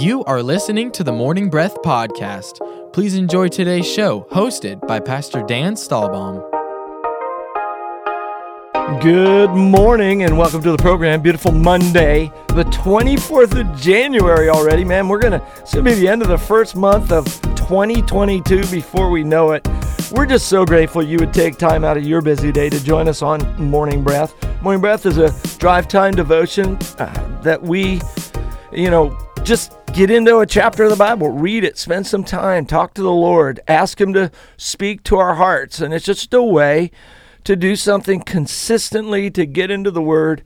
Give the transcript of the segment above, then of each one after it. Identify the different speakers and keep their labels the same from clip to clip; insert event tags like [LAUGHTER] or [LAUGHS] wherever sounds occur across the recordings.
Speaker 1: You are listening to the Morning Breath Podcast. Please enjoy today's show, hosted by Pastor Dan Stahlbaum.
Speaker 2: Good morning and welcome to the program. Beautiful Monday, the 24th of January already, man. We're gonna it's gonna be the end of the first month of 2022 before we know it. We're just so grateful you would take time out of your busy day to join us on Morning Breath. Morning Breath is a drive time devotion uh, that we, you know, just get into a chapter of the Bible, read it, spend some time, talk to the Lord, ask Him to speak to our hearts. And it's just a way to do something consistently to get into the Word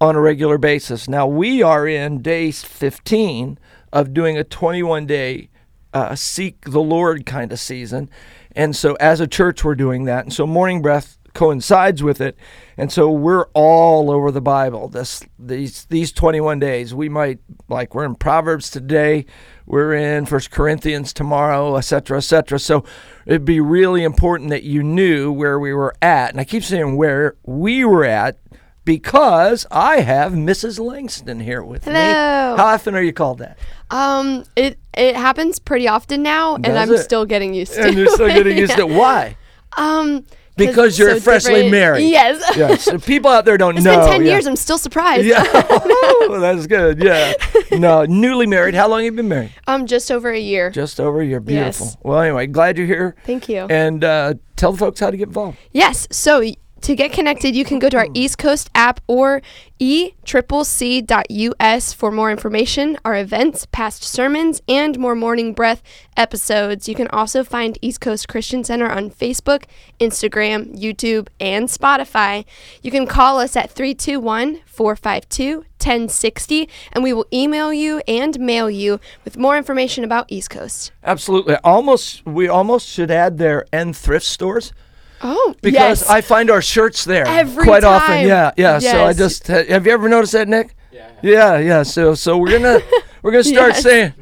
Speaker 2: on a regular basis. Now, we are in day 15 of doing a 21 day uh, seek the Lord kind of season. And so, as a church, we're doing that. And so, Morning Breath coincides with it. And so we're all over the Bible. This these these 21 days. We might like we're in Proverbs today, we're in First Corinthians tomorrow, etc., etc. So it'd be really important that you knew where we were at. And I keep saying where we were at because I have Mrs. Langston here with
Speaker 3: Hello.
Speaker 2: me. How often are you called that?
Speaker 3: Um, it it happens pretty often now,
Speaker 2: Does
Speaker 3: and I'm
Speaker 2: it?
Speaker 3: still getting used to. It.
Speaker 2: And you're still
Speaker 3: it.
Speaker 2: geting used to it. [LAUGHS] Why?
Speaker 3: Um,
Speaker 2: Because you're
Speaker 3: so
Speaker 2: freshly
Speaker 3: different.
Speaker 2: married.
Speaker 3: Yes. [LAUGHS]
Speaker 2: Yes. [LAUGHS] People out there don't
Speaker 3: It's
Speaker 2: know.
Speaker 3: been ten
Speaker 2: yeah.
Speaker 3: years. I'm still surprised.
Speaker 2: Yeah, [LAUGHS] Woo, that's good. Yeah, no, newly married. How long have you been married?
Speaker 3: Um, just over a year.
Speaker 2: Just over a year. Beautiful.
Speaker 3: Yes.
Speaker 2: Well, anyway, glad you're here.
Speaker 3: Thank you.
Speaker 2: And uh, tell the folks how to get involved.
Speaker 3: Yes. So to get connected, you can go to our hmm. East Coast app or e-triple-c.us for more information, our events, past sermons, and more Morning Breath episodes. You can also find East Coast Christian Center on Facebook, Instagram, YouTube, and Spotify. You can call us at 321-452-1060, and we will email you and mail you with more information about East Coast.
Speaker 2: Absolutely. Almost, we almost should add there and thrift stores
Speaker 3: Oh,
Speaker 2: because
Speaker 3: yes.
Speaker 2: I find our shirts there
Speaker 3: Every
Speaker 2: quite often.
Speaker 3: time.
Speaker 2: Yeah, yeah. So I
Speaker 3: Yes.
Speaker 2: just have you ever noticed that, Nick? Yeah. Yeah, yeah. So, so we're gonna [LAUGHS] we're gonna start
Speaker 3: Yes.
Speaker 2: saying.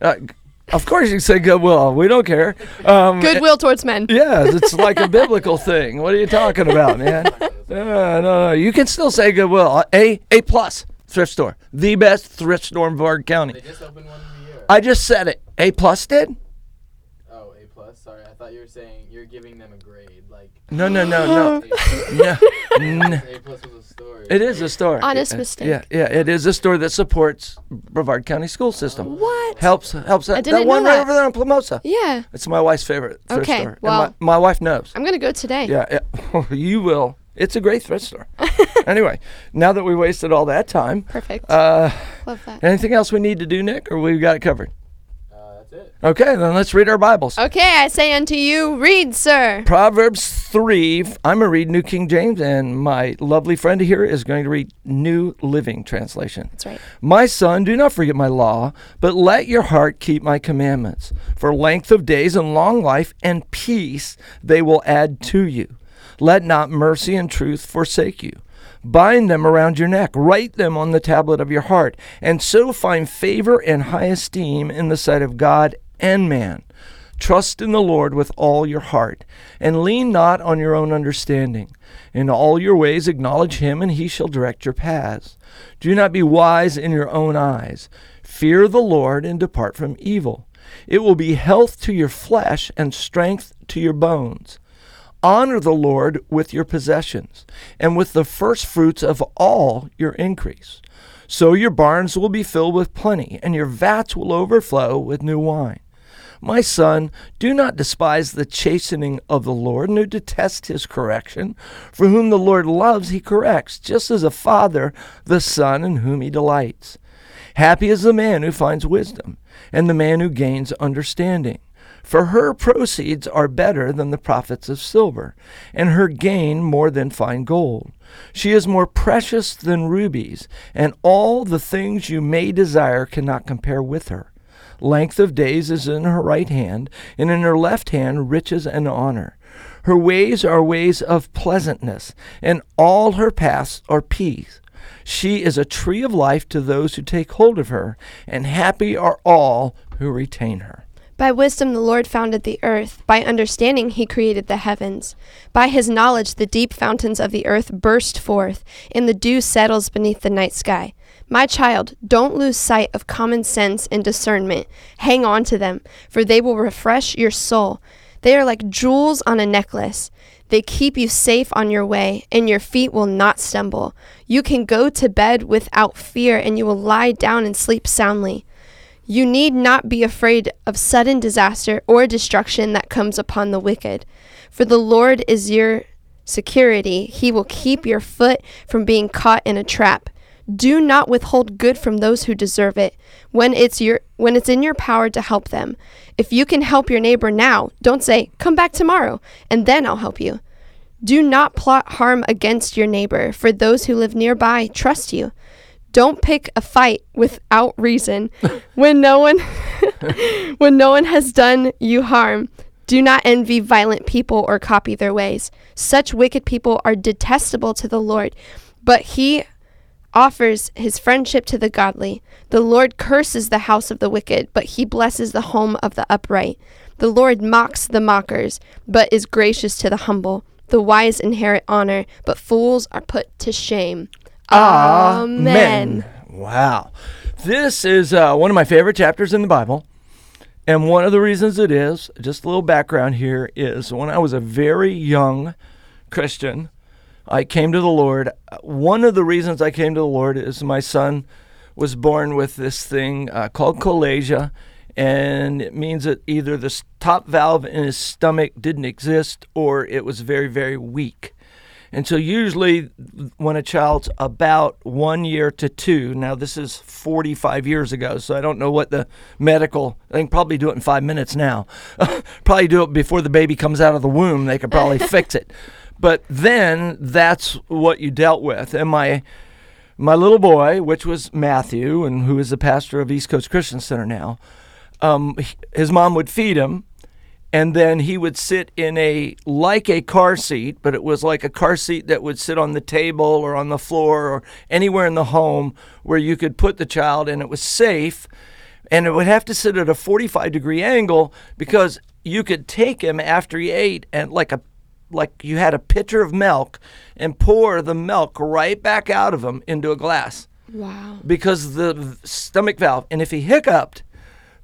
Speaker 2: Uh, of course, you can say goodwill. We don't care. Um, [LAUGHS]
Speaker 3: Goodwill towards men.
Speaker 2: Yeah, it's like a [LAUGHS] biblical thing. What are you talking about, man? Uh, no, no, you can still say Goodwill. A A plus thrift store, the best thrift store in Brevard County.
Speaker 4: They just opened one in the year.
Speaker 2: I just said it. A plus did?
Speaker 4: Oh, A plus. Sorry, I thought you were saying you're giving them a grade.
Speaker 2: No, no, no, no, [GASPS] no. N-
Speaker 4: A plus was a story.
Speaker 2: It is a store.
Speaker 3: Honest
Speaker 2: Yeah,
Speaker 3: mistake.
Speaker 2: Yeah, yeah. It is a store that supports Brevard County school system.
Speaker 3: What?
Speaker 2: Helps helps that,
Speaker 3: didn't
Speaker 2: that one
Speaker 3: know
Speaker 2: right
Speaker 3: that.
Speaker 2: over there on Plamosa.
Speaker 3: Yeah.
Speaker 2: It's my wife's favorite thrift
Speaker 3: Okay,
Speaker 2: store.
Speaker 3: well-
Speaker 2: my, my wife knows.
Speaker 3: I'm gonna go today.
Speaker 2: Yeah, yeah. [LAUGHS] you will. It's a great thrift store. [LAUGHS] anyway, now that we wasted all that time,
Speaker 3: Perfect.
Speaker 2: uh,
Speaker 3: Love that.
Speaker 2: anything else we need to do, Nick, or we've got it covered?
Speaker 4: That's it.
Speaker 2: Okay, then let's read our Bibles.
Speaker 3: Okay, I say unto you, read, sir.
Speaker 2: Proverbs 3. I'm going to read New King James, and my lovely friend here is going to read New Living Translation.
Speaker 3: That's right.
Speaker 2: My son, do not forget my law, but let your heart keep my commandments. For length of days and long life and peace they will add to you. Let not mercy and truth forsake you. Bind them around your neck, write them on the tablet of your heart, and so find favor and high esteem in the sight of God and man. Trust in the Lord with all your heart, and lean not on your own understanding. In all your ways acknowledge him, and he shall direct your paths. Do not be wise in your own eyes. Fear the Lord, and depart from evil. It will be health to your flesh and strength to your bones. Honor the Lord with your possessions, and with the first fruits of all your increase. So your barns will be filled with plenty, and your vats will overflow with new wine. My son, do not despise the chastening of the Lord, nor detest his correction. For whom the Lord loves, he corrects, just as a father the son in whom he delights. Happy is the man who finds wisdom, and the man who gains understanding. For her proceeds are better than the profits of silver, and her gain more than fine gold. She is more precious than rubies, and all the things you may desire cannot compare with her. Length of days is in her right hand, and in her left hand riches and honor. Her ways are ways of pleasantness, and all her paths are peace. She is a tree of life to those who take hold of her, and happy are all who retain her.
Speaker 3: By wisdom the Lord founded the earth. By understanding he created the heavens. By his knowledge the deep fountains of the earth burst forth, and the dew settles beneath the night sky. My child, don't lose sight of common sense and discernment. Hang on to them, for they will refresh your soul. They are like jewels on a necklace. They keep you safe on your way, and your feet will not stumble. You can go to bed without fear, and you will lie down and sleep soundly. You need not be afraid of sudden disaster or destruction that comes upon the wicked. For the Lord is your security. He will keep your foot from being caught in a trap. Do not withhold good from those who deserve it when it's your when it's in your power to help them. If you can help your neighbor now, don't say, "Come back tomorrow and then I'll help you." Do not plot harm against your neighbor, for those who live nearby trust you. Don't pick a fight without reason [LAUGHS] when no one [LAUGHS] when no one has done you harm. Do not envy violent people or copy their ways. Such wicked people are detestable to the Lord, but he offers his friendship to the godly. The Lord curses the house of the wicked, but he blesses the home of the upright. The Lord mocks the mockers, but is gracious to the humble. The wise inherit honor, but fools are put to shame. Amen.
Speaker 2: Wow. This is uh, one of my favorite chapters in the Bible. And one of the reasons it is, just a little background here, is when I was a very young Christian, I came to the Lord. One of the reasons I came to the Lord is my son was born with this thing uh, called chalasia, and it means that either the top valve in his stomach didn't exist or it was very, very weak. And so, usually, when a child's about one year to two, now this is 45 years ago, so I don't know what the medical, I can probably do it in five minutes now. [LAUGHS] probably do it before the baby comes out of the womb, they could probably [LAUGHS] fix it. But then that's what you dealt with. And my, my little boy, which was Matthew, and who is the pastor of East Coast Christian Center now, um, his mom would feed him and then he would sit in a like a car seat but it was like a car seat that would sit on the table or on the floor or anywhere in the home where you could put the child and it was safe and it would have to sit at a 45 degree angle because you could take him after he ate and like a like you had a pitcher of milk and pour the milk right back out of him into a glass
Speaker 3: Wow.
Speaker 2: because the stomach valve and if he hiccuped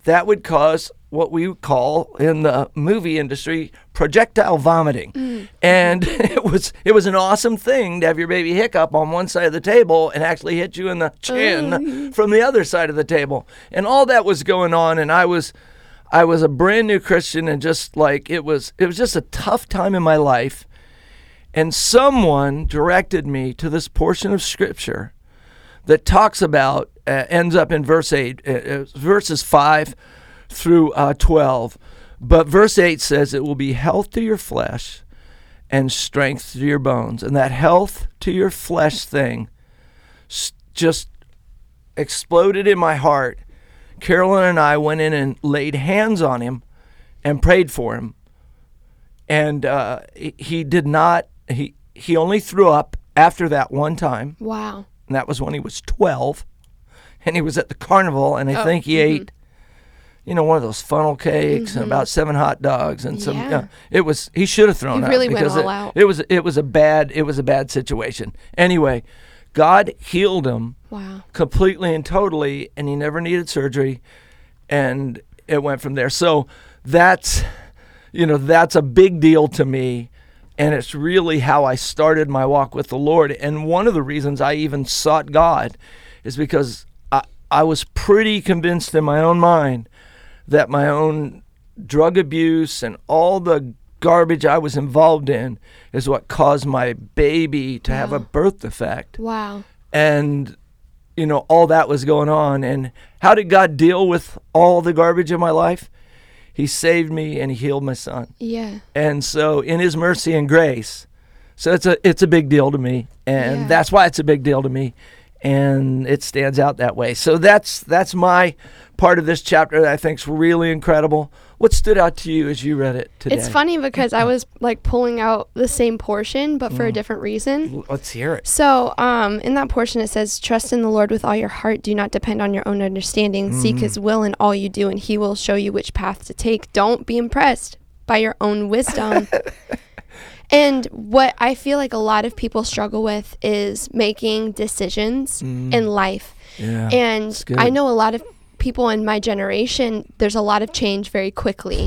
Speaker 2: that would cause what we call in the movie industry projectile vomiting. Mm. And [LAUGHS] it was it was an awesome thing to have your baby hiccup on one side of the table and actually hit you in the chin from the other side of the table. And all that was going on and i was i was a brand new christian and just like it was it was just a tough time in my life. And someone directed me to this portion of scripture that talks about uh, ends up in verse 8 uh, uh, verses 5 through uh, 12 but verse 8 says it will be health to your flesh and strength to your bones. And that health to your flesh thing just exploded in my heart. Carolyn and i went in and laid hands on him and prayed for him. And uh, he did not he he only threw up after that one time.
Speaker 3: Wow.
Speaker 2: And that was when he was 12 and he was at the carnival and i
Speaker 3: Oh,
Speaker 2: think he ate you know one of those funnel cakes and about seven hot dogs and some
Speaker 3: Mm-hmm. Yeah.
Speaker 2: uh, it was he should have thrown
Speaker 3: He really went
Speaker 2: because
Speaker 3: all
Speaker 2: it,
Speaker 3: out.
Speaker 2: it was it was a bad it was a bad situation anyway god healed him
Speaker 3: Wow.
Speaker 2: completely and totally and he never needed surgery and it went from there so that's you know that's a big deal to me and it's really how I started my walk with the Lord. And one of the reasons I even sought God is because I, I was pretty convinced in my own mind that my own drug abuse and all the garbage I was involved in is what caused my baby to have a birth defect.
Speaker 3: Wow.
Speaker 2: and you know all that was going on. And how did god deal with all the garbage in my life he saved me and he healed my son
Speaker 3: Yeah.
Speaker 2: and so in his mercy and grace so it's a it's a big deal to me and
Speaker 3: Yeah.
Speaker 2: that's why it's a big deal to me and it stands out that way so that's that's my part of this chapter that i think's really incredible what stood out to you as you read it today
Speaker 3: It's funny because I was like pulling out the same portion, but for a mm. different reason.
Speaker 2: Let's hear it
Speaker 3: So, um, in that portion, it says, "Trust in the Lord with all your heart. Do not depend on your own understanding. Mm. Seek His will in all you do, and He will show you which path to take. Don't be impressed by your own wisdom." [LAUGHS] and what I feel like a lot of people struggle with is making decisions mm. in life.
Speaker 2: Yeah,
Speaker 3: and. I know a lot of people in my generation there's a lot of change very quickly.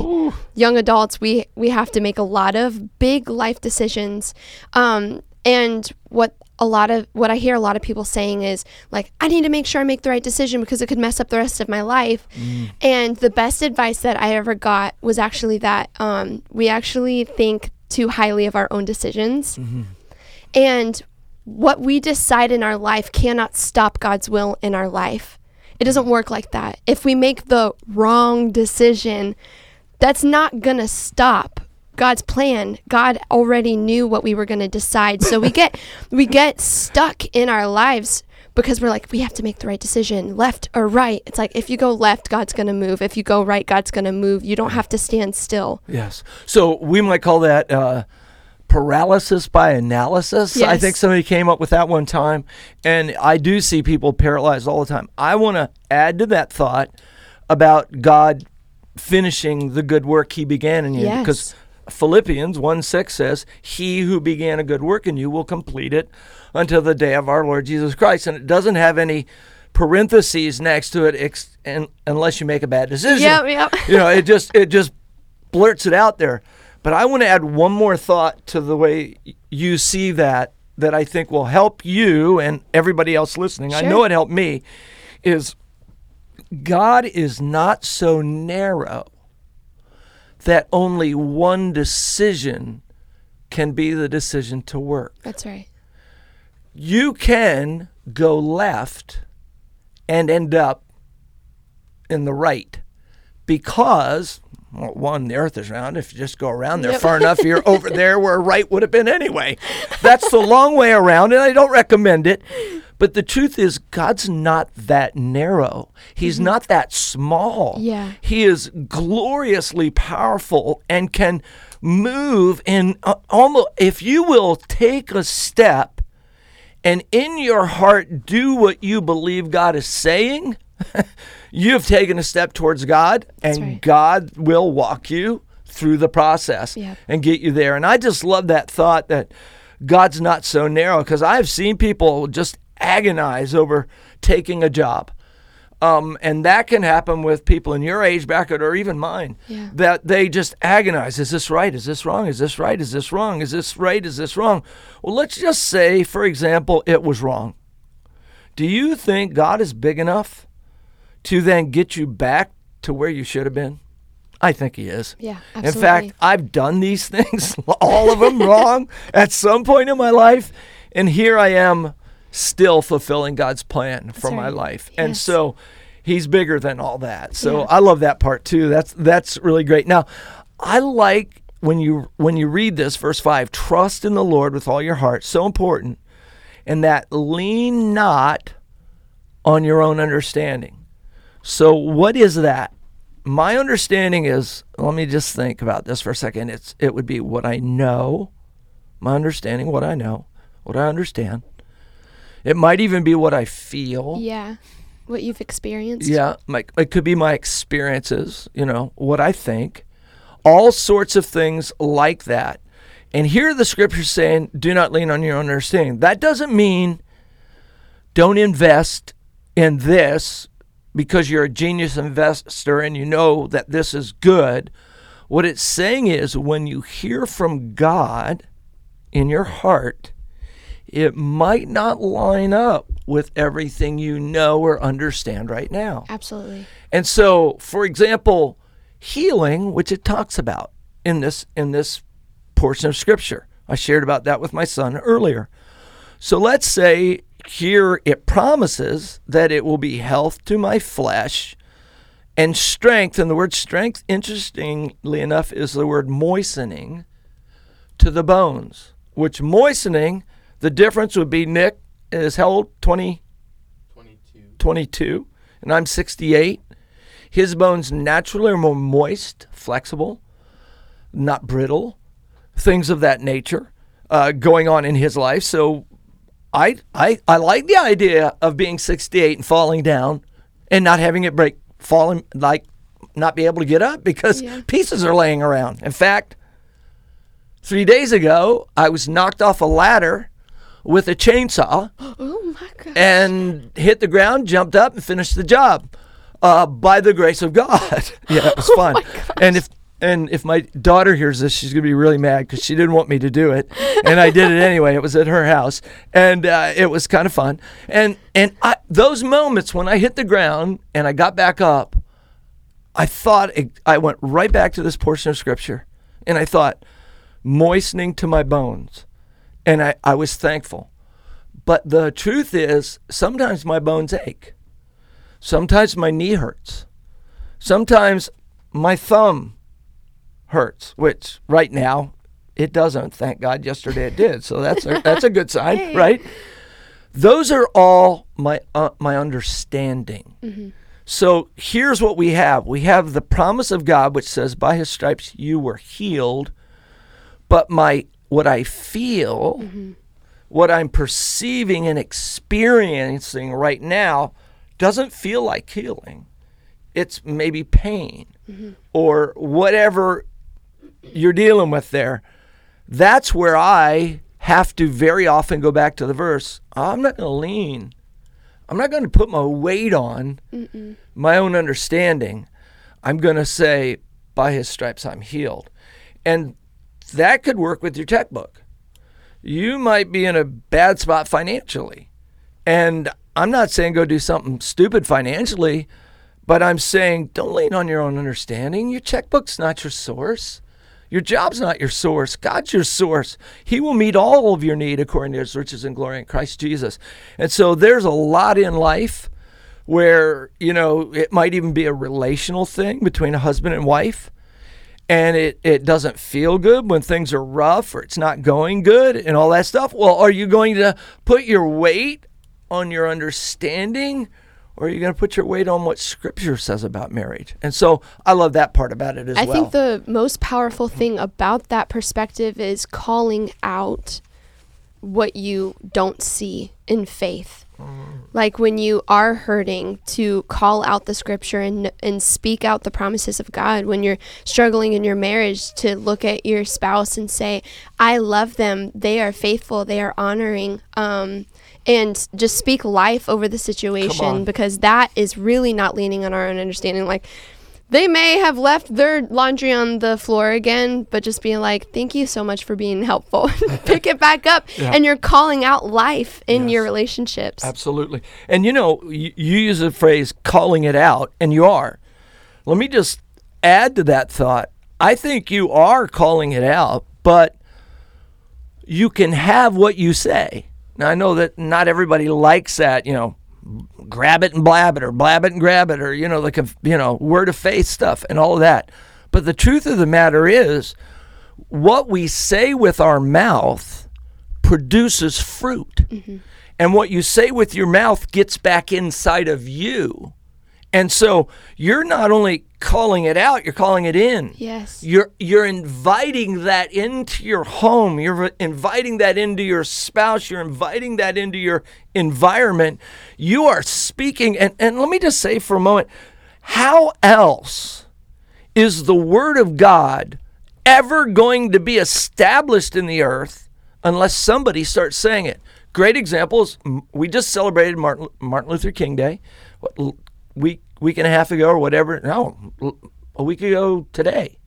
Speaker 3: Young adults we we have to make a lot of big life decisions. Um, and what a lot of what i hear a lot of people saying is like i need to make sure i make the right decision because it could mess up the rest of my life. And the best advice that i ever got was actually that um, we actually think too highly of our own decisions. And what we decide in our life cannot stop God's will in our life. It doesn't work like that. If we make the wrong decision, that's not going to stop God's plan. God already knew what we were going to decide. So we get [LAUGHS] we get stuck in our lives because we're like we have to make the right decision, left or right. It's like if you go left, God's going to move. If you go right, God's going to move. You don't have to stand still.
Speaker 2: Yes. So we might call that uh, paralysis by analysis. I think somebody came up with that one time. And I do see people paralyzed all the time. I want to add to that thought about God finishing the good work he began in you.
Speaker 3: Yes.
Speaker 2: Because Philippians 1 6 says, He who began a good work in you will complete it until the day of our Lord Jesus Christ. And it doesn't have any parentheses next to it ex- and, unless you make a bad decision
Speaker 3: Yep, yep.
Speaker 2: you know, it just it just blurts it out there. But I want to add one more thought to the way you see that that I think will help you and everybody else listening. I know it helped me is God is not so narrow that only one decision can be the decision to work
Speaker 3: That's right.
Speaker 2: you can go left and end up in the right because well, one the earth is round. If you just go around there
Speaker 3: Yep.
Speaker 2: far enough you're [LAUGHS] over there where right would have been anyway. That's the long way around and i don't recommend it. But the truth is god's not that narrow. He's not that small.
Speaker 3: Yeah.
Speaker 2: he is gloriously powerful and can move in uh, almost if you will take a step and in your heart do what you believe God is saying, [LAUGHS] you have taken a step towards God, and
Speaker 3: right.
Speaker 2: God will walk you through the process
Speaker 3: Yep.
Speaker 2: and get you there. And I just love that thought that God's not so narrow because I've seen people just agonize over taking a job. Um, and that can happen with people in your age bracket or even mine
Speaker 3: Yeah.
Speaker 2: that they just agonize is this right is this wrong is this right is this wrong is this right is this wrong well let's just say for example it was wrong do you think god is big enough to then get you back to where you should have been? I think he is.
Speaker 3: Yeah, absolutely.
Speaker 2: in fact i've done these [LAUGHS] things all of them wrong at some point in my life and here i am still fulfilling god's plan for my
Speaker 3: right.
Speaker 2: life. And so he's bigger than all that. So
Speaker 3: Yeah.
Speaker 2: i love that part too. That's that's really great. Now i like when you when you read this verse 5 trust in the lord with all your heart so important. And that lean not on your own understanding so what is that my understanding is let me just think about this for a second it's it would be what i know my understanding what i know what i understand it might even be what i feel
Speaker 3: Yeah. What you've experienced.
Speaker 2: yeah, my, it could be my experiences, you know, what I think, all sorts of things like that. And here the scriptures saying, do not lean on your own understanding. That doesn't mean don't invest in this because you're a genius investor and you know that this is good. What it's saying is when you hear from God in your heart, it might not line up with everything you know or understand right now.
Speaker 3: Absolutely.
Speaker 2: And so, for example, healing, which it talks about in this in this portion of scripture. I shared about that with my son earlier. So let's say here it promises that it will be health to my flesh and strength. And the word strength, interestingly enough, is the word moistening to the bones, which moistening, the difference would be Nick is how old? 20,
Speaker 4: 22.
Speaker 2: 22, and I'm 68. His bones naturally are more moist, flexible, not brittle, things of that nature uh, going on in his life. So I, I, I like the idea of being 68 and falling down and not having it break, falling, like not be able to get up because
Speaker 3: Yeah.
Speaker 2: pieces are laying around. In fact, three days ago, I was knocked off a ladder with a chainsaw [GASPS]
Speaker 3: Oh my
Speaker 2: and hit the ground, jumped up, and finished the job uh, by the grace of God. [LAUGHS] yeah, it was [LAUGHS] fun. and if and if my daughter hears this, she's gonna be really mad because she didn't want me to do it, and I did it [LAUGHS] anyway. It was at her house, and uh, it was kind of fun. And and I, those moments when I hit the ground and I got back up, I thought it, I went right back to this portion of scripture, and I thought, moistening to my bones, and I, I was thankful. But the truth is, sometimes my bones ache. Sometimes my knee hurts. Sometimes my thumb hurts, which right now it doesn't. Thank God yesterday it did. So that's a, [LAUGHS] that's a good sign,
Speaker 3: Hey.
Speaker 2: right? Those are all my uh, my understanding. Mm-hmm. So here's what we have. We have the promise of God which says by his stripes you were healed. But my what I feel, mm-hmm. what I'm perceiving and experiencing right now doesn't feel like healing. It's maybe pain mm-hmm. or whatever you're dealing with there. That's where I have to very often go back to the verse. I'm not going to lean. I'm not going to put my weight on my own understanding. I'm going to say, by his stripes, I'm healed. And that could work with your checkbook. You might be in a bad spot financially. And I'm not saying go do something stupid financially, but I'm saying don't lean on your own understanding. Your checkbook's not your source. Your job's not your source. God's your source. He will meet all of your need according to his riches and glory in Christ Jesus. And so there's a lot in life where, you know, it might even be a relational thing between a husband and wife. And it, it doesn't feel good when things are rough or it's not going good and all that stuff. Well, are you going to put your weight on your understanding or are you going to put your weight on what scripture says about marriage? And so I love that part about it as
Speaker 3: I
Speaker 2: well.
Speaker 3: I think the most powerful thing about that perspective is calling out what you don't see in faith. Like when you are hurting, to call out the scripture and and speak out the promises of God. When you're struggling in your marriage, to look at your spouse and say, "I love them. They are faithful. They are honoring." Um, and just speak life over the situation because that is really not leaning on our own understanding. Like they may have left their laundry on the floor again, but just being like, thank you so much for being helpful. [LAUGHS] Pick it back up. [LAUGHS] And you're calling out life in your relationships.
Speaker 2: Absolutely. And you know, you, you use the phrase calling it out, and you are. Let me just add to that thought. I think you are calling it out, but you can have what you say. Now, I know that not everybody likes that, you know, grab it and blab it, or blab it and grab it, or, you know, like, a, you know, word of faith stuff and all of that. But the truth of the matter is, what we say with our mouth produces fruit. Mm-hmm. And what you say with your mouth gets back inside of you. And so you're not only calling it out, you're calling it in.
Speaker 3: Yes.
Speaker 2: You're you're inviting that into your home. You're inviting that into your spouse. You're inviting that into your environment. You are speaking and, and let me just say for a moment, how else is the word of God ever going to be established in the earth unless somebody starts saying it? Great examples. We just celebrated Martin, Martin Luther King Day, what, week week and a half ago or whatever. No, a week ago today.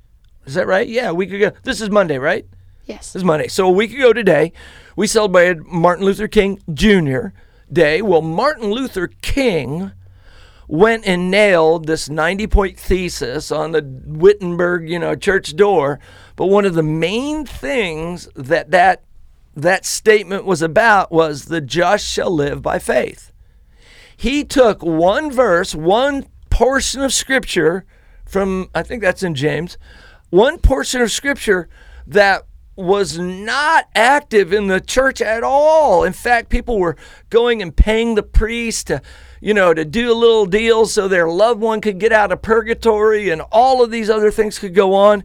Speaker 2: Is that right? Yeah, a week ago. This is Monday, right?
Speaker 3: Yes.
Speaker 2: This is Monday. So a week ago today, we celebrated Martin Luther King Jr. Day. Well, Martin Luther King went and nailed this 90 point thesis on the Wittenberg, you know, church door. But one of the main things that that that statement was about was the just shall live by faith. He took one verse, one portion of scripture from I think that's in James, one portion of scripture that was not active in the church at all. In fact, people were going and paying the priest to, you know, to do a little deal so their loved one could get out of purgatory and all of these other things could go on.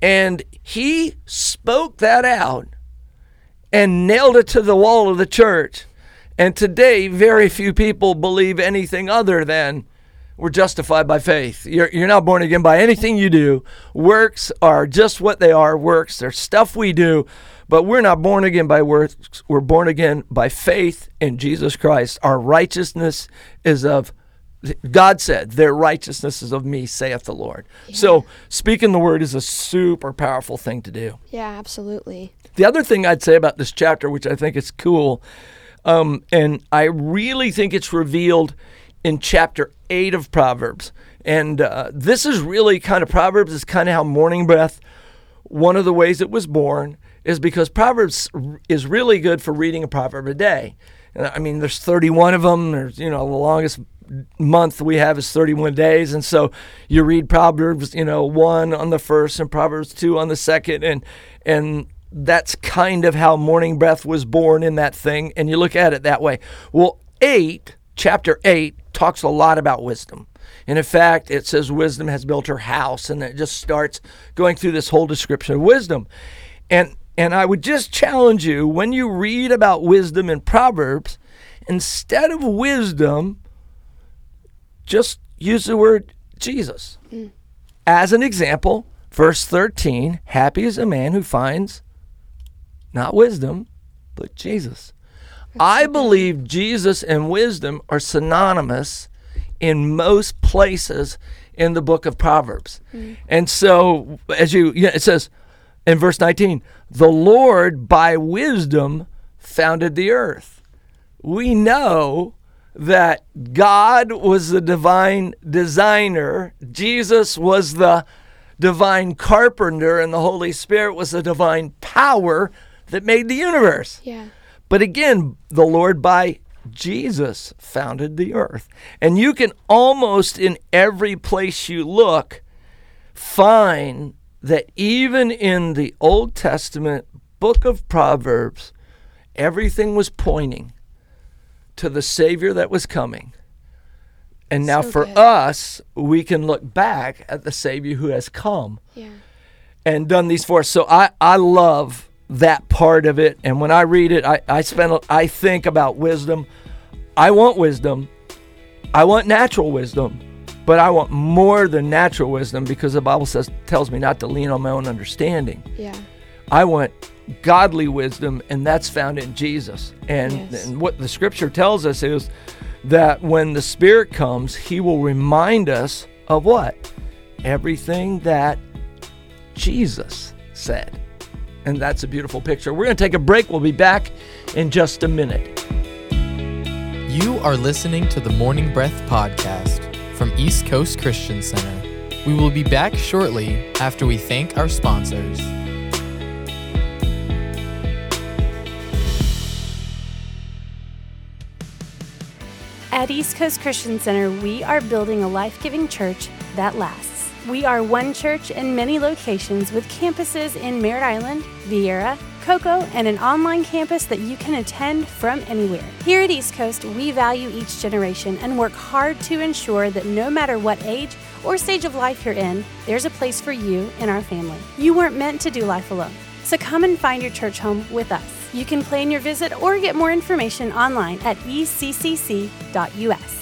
Speaker 2: And he spoke that out and nailed it to the wall of the church. And today, very few people believe anything other than we're justified by faith. You're, you're not born again by anything you do. Works are just what they are works. They're stuff we do, but we're not born again by works. We're born again by faith in Jesus Christ. Our righteousness is of God said, Their righteousness is of me, saith the Lord. So speaking the word is a super powerful thing to do.
Speaker 3: Yeah, absolutely.
Speaker 2: The other thing I'd say about this chapter, which I think is cool, um, and I really think it's revealed in chapter 8 of Proverbs. And uh, this is really kind of Proverbs is kind of how morning breath, one of the ways it was born, is because Proverbs is really good for reading a proverb a day. And I mean, there's 31 of them. There's, you know, the longest month we have is 31 days. And so you read Proverbs, you know, one on the first and Proverbs two on the second. And, and that's kind of how morning breath was born in that thing. And you look at it that way. Well, eight, chapter eight, talks a lot about wisdom. And in fact, it says wisdom has built her house, and it just starts going through this whole description of wisdom. And and I would just challenge you when you read about wisdom in Proverbs, instead of wisdom, just use the word Jesus. Mm. As an example, verse 13 Happy is a man who finds not wisdom, but Jesus. I believe Jesus and wisdom are synonymous in most places in the book of Proverbs. Mm. And so, as you, yeah, it says in verse 19, the Lord by wisdom founded the earth. We know that God was the divine designer, Jesus was the divine carpenter, and the Holy Spirit was the divine power that made the universe.
Speaker 3: Yeah.
Speaker 2: But again, the Lord by Jesus founded the earth. And you can almost in every place you look find that even in the Old Testament book of Proverbs, everything was pointing to the Savior that was coming. And now
Speaker 3: So
Speaker 2: for
Speaker 3: good.
Speaker 2: us, we can look back at the Savior who has come
Speaker 3: Yeah.
Speaker 2: and done these for us. So I, I love that part of it. And when I read it, I, I spend I think about wisdom. I want wisdom. I want natural wisdom, but I want more than natural wisdom because the Bible says tells me not to lean on my own understanding.
Speaker 3: Yeah.
Speaker 2: I want godly wisdom, and that's found in Jesus. And,
Speaker 3: Yes.
Speaker 2: and what the scripture tells us is that when the Spirit comes, He will remind us of what? Everything that Jesus said. And that's a beautiful picture. We're going to take a break. We'll be back in just a minute.
Speaker 1: You are listening to the Morning Breath podcast from East Coast Christian Center. We will be back shortly after we thank our sponsors.
Speaker 5: At East Coast Christian Center, we are building a life giving church that lasts. We are one church in many locations with campuses in Merritt Island, Viera, Cocoa, and an online campus that you can attend from anywhere. Here at East Coast, we value each generation and work hard to ensure that no matter what age or stage of life you're in, there's a place for you in our family. You weren't meant to do life alone. So come and find your church home with us. You can plan your visit or get more information online at eccc.us.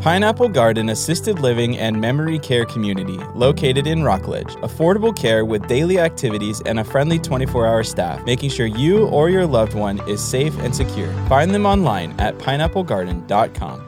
Speaker 6: Pineapple Garden Assisted Living and Memory Care Community, located in Rockledge. Affordable care with daily activities and a friendly 24 hour staff, making sure you or your loved one is safe and secure. Find them online at pineapplegarden.com.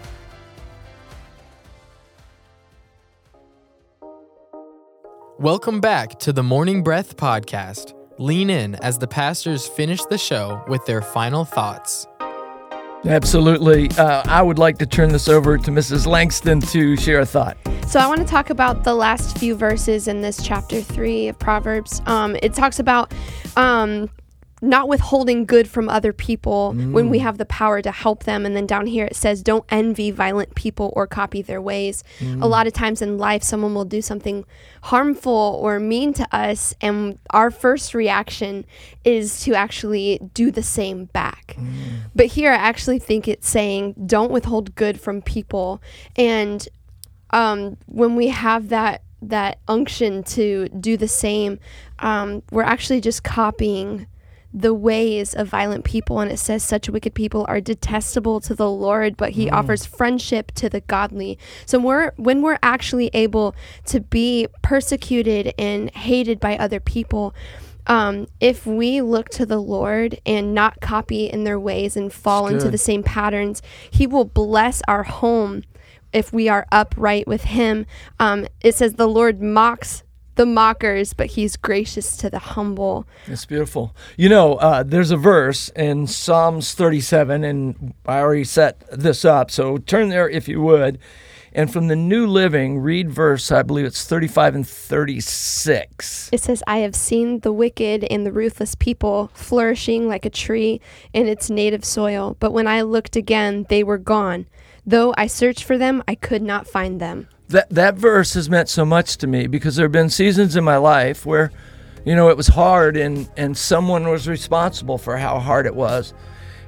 Speaker 1: Welcome back to the Morning Breath podcast. Lean in as the pastors finish the show with their final thoughts.
Speaker 2: Absolutely. Uh, I would like to turn this over to Mrs. Langston to share a thought.
Speaker 3: So I want to talk about the last few verses in this chapter three of Proverbs. Um, it talks about um, not withholding good from other people mm. when we have the power to help them. And then down here it says, don't envy violent people or copy their ways. Mm. A lot of times in life, someone will do something harmful or mean to us, and our first reaction is to actually do the same back. Mm. But here I actually think it's saying, don't withhold good from people. And um, when we have that, that unction to do the same, um, we're actually just copying the ways of violent people and it says such wicked people are detestable to the lord but he mm. offers friendship to the godly so we're when we're actually able to be persecuted and hated by other people um, if we look to the Lord and not copy in their ways and fall into the same patterns, He will bless our home if we are upright with Him. Um, it says the Lord mocks the mockers, but he's gracious to the humble.
Speaker 2: It's beautiful. You know, uh, there's a verse in Psalms 37, and I already set this up, so turn there if you would. And from the New Living, read verse, I believe it's 35 and 36.
Speaker 3: It says, I have seen the wicked and the ruthless people flourishing like a tree in its native soil, but when I looked again, they were gone. Though I searched for them, I could not find them
Speaker 2: that that verse has meant so much to me because there have been seasons in my life where you know it was hard and and someone was responsible for how hard it was.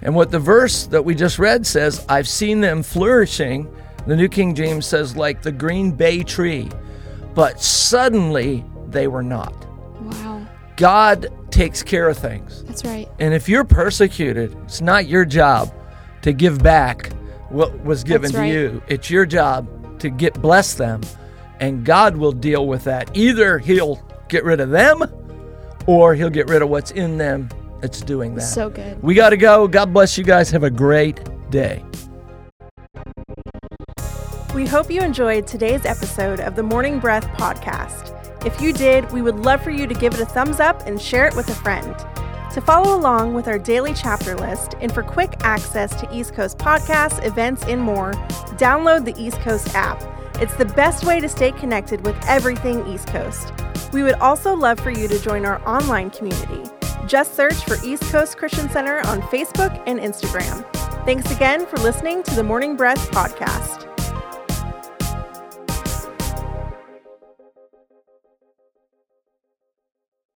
Speaker 2: And what the verse that we just read says i've seen them flourishing the new king james says like the green bay tree. But suddenly they were not.
Speaker 3: Wow.
Speaker 2: God takes care of things.
Speaker 3: That's right.
Speaker 2: And if you're persecuted it's not your job to give back what was given to you. It's your job to get bless them, and God will deal with that. Either He'll get rid of them, or He'll get rid of what's in them that's doing that.
Speaker 3: So good.
Speaker 2: We got to go. God bless you guys. Have a great day.
Speaker 7: We hope you enjoyed today's episode of the Morning Breath podcast. If you did, we would love for you to give it a thumbs up and share it with a friend. To follow along with our daily chapter list and for quick access to East Coast podcasts, events, and more, download the East Coast app. It's the best way to stay connected with everything East Coast. We would also love for you to join our online community. Just search for East Coast Christian Center on Facebook and Instagram. Thanks again for listening to the Morning Breath podcast.